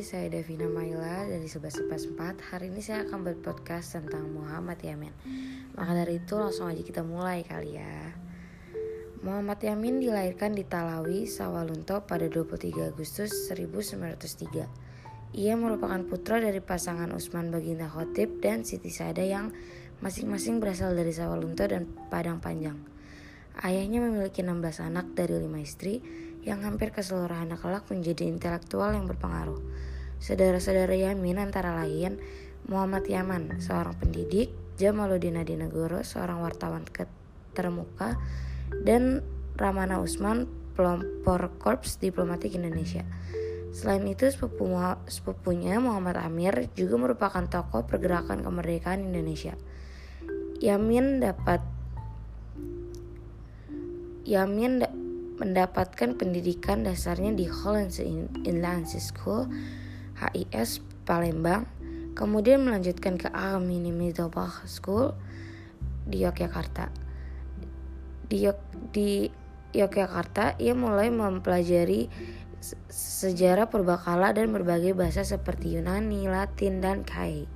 saya Devina Maila dari 1114 Hari ini saya akan berpodcast tentang Muhammad Yamin. Maka dari itu langsung aja kita mulai kali ya. Muhammad Yamin dilahirkan di Talawi, Sawalunto pada 23 Agustus 1903 Ia merupakan putra dari pasangan Usman Baginda Khotib dan Siti Sada yang masing-masing berasal dari Sawalunto dan Padang Panjang. Ayahnya memiliki 16 anak dari 5 istri yang hampir keseluruhan kelak menjadi intelektual yang berpengaruh. Saudara-saudara Yamin antara lain Muhammad Yaman, seorang pendidik, Jamaluddin Adinegoro, seorang wartawan termuka, dan Ramana Usman, pelopor Korps Diplomatik Indonesia. Selain itu, sepupu, sepupunya Muhammad Amir juga merupakan tokoh pergerakan kemerdekaan Indonesia. Yamin dapat Yamin da mendapatkan pendidikan dasarnya di Hollands Inland School HIS Palembang, kemudian melanjutkan ke Almini Middelbach School di Yogyakarta. Di, Yok di Yogyakarta, ia mulai mempelajari sejarah purbakala dan berbagai bahasa seperti Yunani, Latin, dan Kai.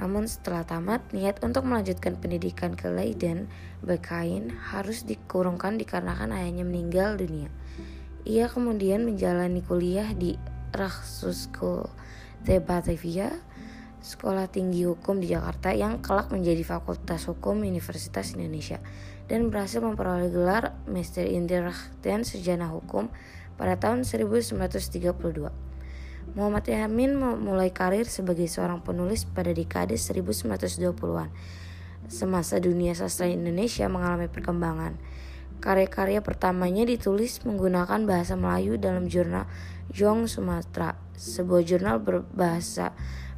Namun setelah tamat, niat untuk melanjutkan pendidikan ke Leiden, Bekain harus dikurungkan dikarenakan ayahnya meninggal dunia. Ia kemudian menjalani kuliah di School de Batavia, sekolah tinggi hukum di Jakarta yang kelak menjadi Fakultas Hukum Universitas Indonesia dan berhasil memperoleh gelar Master in dan Sejarah Hukum pada tahun 1932. Muhammad Yamin memulai karir sebagai seorang penulis pada dekade 1920-an. Semasa dunia sastra Indonesia mengalami perkembangan, karya-karya pertamanya ditulis menggunakan bahasa Melayu dalam jurnal Jong Sumatera, sebuah jurnal berbahasa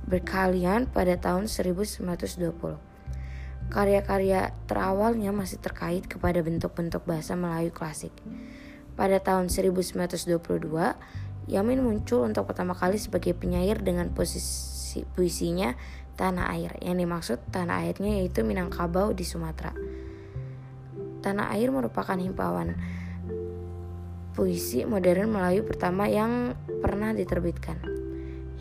berkalian pada tahun 1920. Karya-karya terawalnya masih terkait kepada bentuk-bentuk bahasa Melayu klasik. Pada tahun 1922, Yamin muncul untuk pertama kali sebagai penyair dengan posisi puisinya Tanah Air. Yang dimaksud tanah airnya yaitu Minangkabau di Sumatera. Tanah Air merupakan himpawan puisi modern Melayu pertama yang pernah diterbitkan.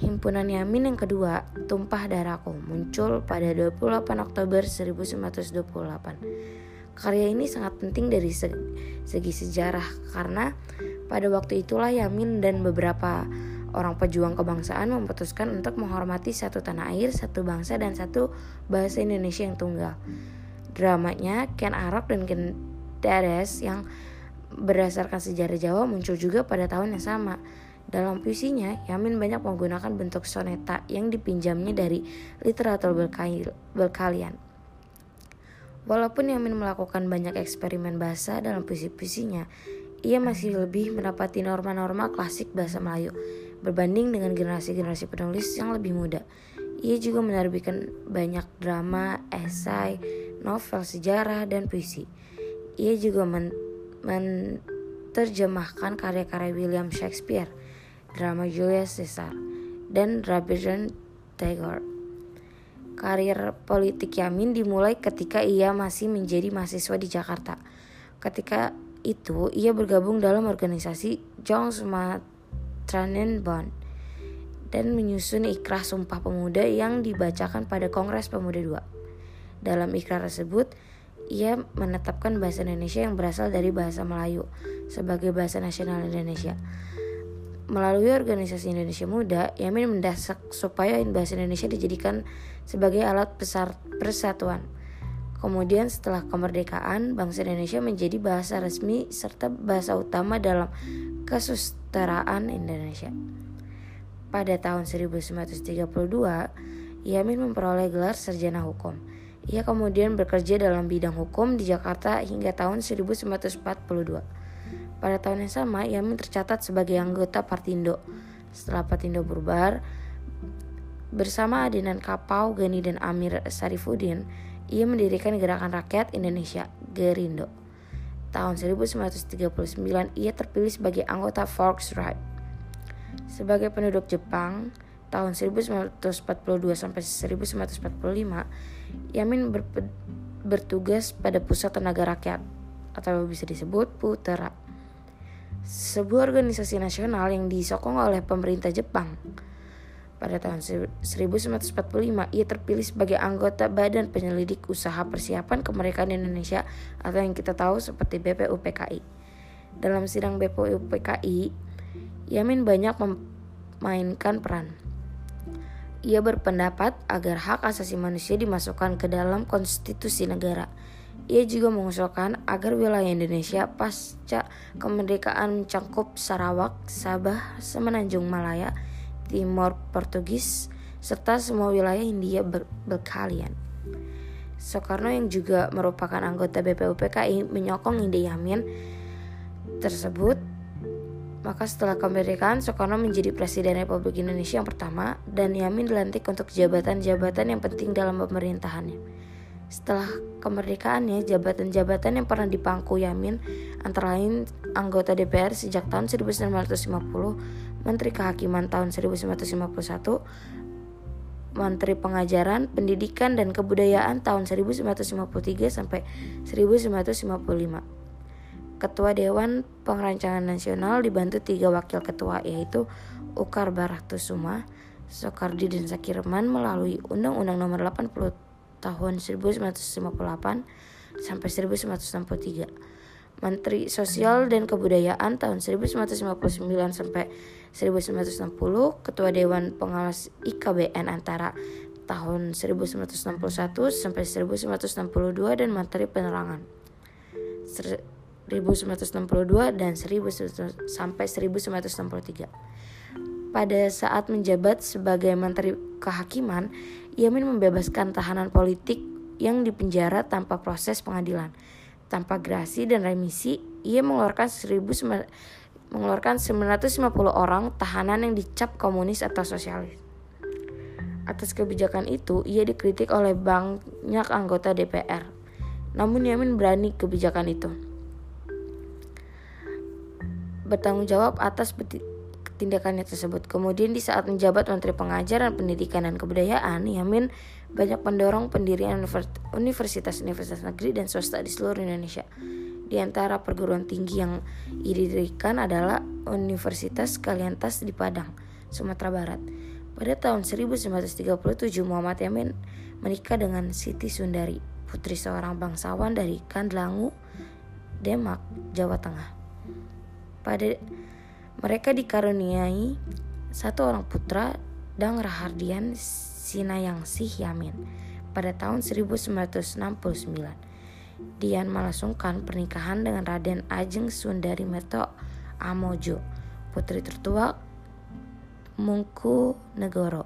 Himpunan Yamin yang kedua, Tumpah Darahku, muncul pada 28 Oktober 1928. Karya ini sangat penting dari segi sejarah karena pada waktu itulah Yamin dan beberapa orang pejuang kebangsaan memutuskan untuk menghormati satu tanah air, satu bangsa, dan satu bahasa Indonesia yang tunggal. Dramanya Ken Arok dan Ken Dades yang berdasarkan sejarah Jawa muncul juga pada tahun yang sama. Dalam puisinya, Yamin banyak menggunakan bentuk soneta yang dipinjamnya dari literatur berkalian. Walaupun Yamin melakukan banyak eksperimen bahasa dalam puisi-puisinya, ia masih lebih mendapati norma-norma klasik bahasa Melayu berbanding dengan generasi-generasi penulis yang lebih muda. Ia juga menerbitkan banyak drama, esai, novel sejarah, dan puisi. Ia juga men menerjemahkan karya-karya William Shakespeare, drama Julius Caesar, dan Rabindranath Tagore. Karir politik Yamin dimulai ketika ia masih menjadi mahasiswa di Jakarta. Ketika itu ia bergabung dalam organisasi Jong Sumatranen Bond dan menyusun ikrar Sumpah Pemuda yang dibacakan pada Kongres Pemuda II. Dalam ikrar tersebut, ia menetapkan bahasa Indonesia yang berasal dari bahasa Melayu sebagai bahasa nasional Indonesia. Melalui organisasi Indonesia Muda, Yamin mendesak supaya bahasa Indonesia dijadikan sebagai alat besar persatuan Kemudian setelah kemerdekaan, bangsa Indonesia menjadi bahasa resmi serta bahasa utama dalam kesusteraan Indonesia. Pada tahun 1932, Yamin memperoleh gelar sarjana hukum. Ia kemudian bekerja dalam bidang hukum di Jakarta hingga tahun 1942. Pada tahun yang sama, Yamin tercatat sebagai anggota Partindo. Setelah Partindo berubah, bersama Adinan Kapau, Gani dan Amir Sarifudin, ia mendirikan Gerakan Rakyat Indonesia Gerindo. Tahun 1939 ia terpilih sebagai anggota Volksraad. Sebagai penduduk Jepang, tahun 1942 sampai 1945, Yamin ber bertugas pada Pusat Tenaga Rakyat atau bisa disebut PUTERA. Sebuah organisasi nasional yang disokong oleh pemerintah Jepang. Pada tahun 1945, ia terpilih sebagai anggota Badan Penyelidik Usaha Persiapan Kemerdekaan Indonesia atau yang kita tahu seperti BPUPKI. Dalam sidang BPUPKI, Yamin banyak memainkan peran. Ia berpendapat agar hak asasi manusia dimasukkan ke dalam konstitusi negara. Ia juga mengusulkan agar wilayah Indonesia pasca kemerdekaan mencakup Sarawak, Sabah, Semenanjung Malaya, Timor Portugis, serta semua wilayah India ber berkalian. Soekarno yang juga merupakan anggota BPUPKI menyokong ide Yamin tersebut. Maka setelah kemerdekaan, Soekarno menjadi Presiden Republik Indonesia yang pertama dan Yamin dilantik untuk jabatan-jabatan yang penting dalam pemerintahannya. Setelah kemerdekaannya, jabatan-jabatan yang pernah dipangku Yamin antara lain anggota DPR sejak tahun 1950, Menteri Kehakiman tahun 1951, Menteri Pengajaran, Pendidikan dan Kebudayaan tahun 1953 sampai 1955. Ketua Dewan Pengerancangan Nasional dibantu tiga wakil ketua yaitu Ukar Baratusuma, Soekardi dan Sakirman melalui Undang-Undang Nomor 80 tahun 1958 sampai 1963. Menteri Sosial dan Kebudayaan tahun 1959 sampai 1960, Ketua Dewan Pengawas IKBN antara tahun 1961 sampai 1962 dan Menteri Penerangan 1962 dan 1900 sampai 1963. Pada saat menjabat sebagai Menteri Kehakiman, Yamin membebaskan tahanan politik yang dipenjara tanpa proses pengadilan. Tanpa grasi dan remisi, ia mengeluarkan 1000 mengeluarkan 950 orang tahanan yang dicap komunis atau sosialis. Atas kebijakan itu, ia dikritik oleh banyak anggota DPR. Namun Yamin berani kebijakan itu. Bertanggung jawab atas tindakannya tersebut. Kemudian di saat menjabat Menteri Pengajaran Pendidikan dan Kebudayaan, Yamin banyak mendorong pendirian universitas-universitas negeri dan swasta di seluruh Indonesia. Di antara perguruan tinggi yang didirikan adalah Universitas Kaliantas di Padang, Sumatera Barat. Pada tahun 1937 Muhammad Yamin menikah dengan Siti Sundari, putri seorang bangsawan dari Kandlangu, Demak, Jawa Tengah. Pada mereka dikaruniai satu orang putra dan Rahardian Sinayangsih Yamin pada tahun 1969. Dian melasungkan pernikahan dengan Raden Ajeng Sundari Meto Amojo, putri tertua Mungku Negoro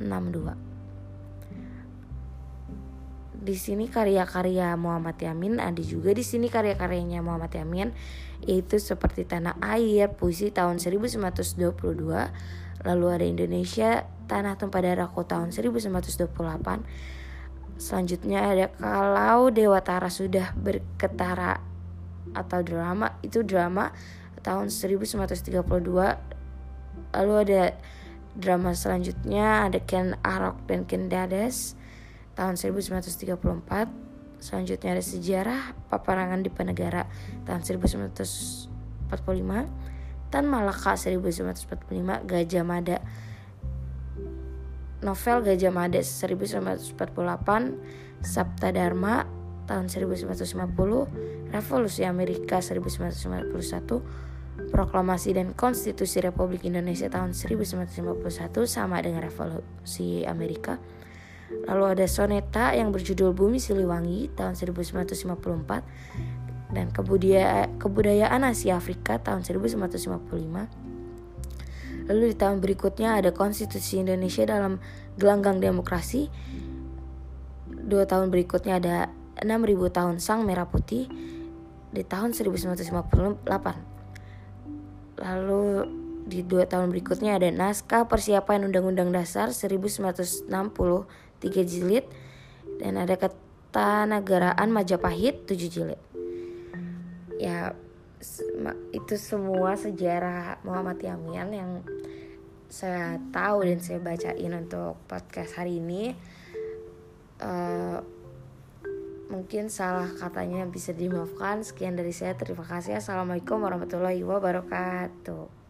62 di sini karya-karya Muhammad Yamin ada juga di sini karya-karyanya Muhammad Yamin yaitu seperti Tanah Air puisi tahun 1922 lalu ada Indonesia Tanah Tumpah Darahku tahun 1928 selanjutnya ada Kalau Dewa Tara sudah berketara atau drama itu drama tahun 1932 lalu ada drama selanjutnya ada Ken Arok dan Ken Dades tahun 1934 selanjutnya ada sejarah paparangan di Penegara tahun 1945 Tan Malaka 1945 Gajah Mada. Novel Gajah Mada 1948 Sabta Dharma tahun 1950 Revolusi Amerika 1951 Proklamasi dan Konstitusi Republik Indonesia tahun 1951 sama dengan Revolusi Amerika Lalu ada soneta yang berjudul Bumi Siliwangi tahun 1954 dan kebudaya, kebudayaan Asia Afrika tahun 1955. Lalu di tahun berikutnya ada Konstitusi Indonesia dalam gelanggang demokrasi. Dua tahun berikutnya ada 6000 tahun Sang Merah Putih di tahun 1958. Lalu di dua tahun berikutnya ada naskah persiapan Undang-Undang Dasar 1960 3 jilid dan ada Ketanagaraan Majapahit 7 jilid. Ya itu semua sejarah Muhammad Yamin yang saya tahu dan saya bacain untuk podcast hari ini. Uh, mungkin salah katanya bisa dimaafkan. Sekian dari saya. Terima kasih. Assalamualaikum warahmatullahi wabarakatuh.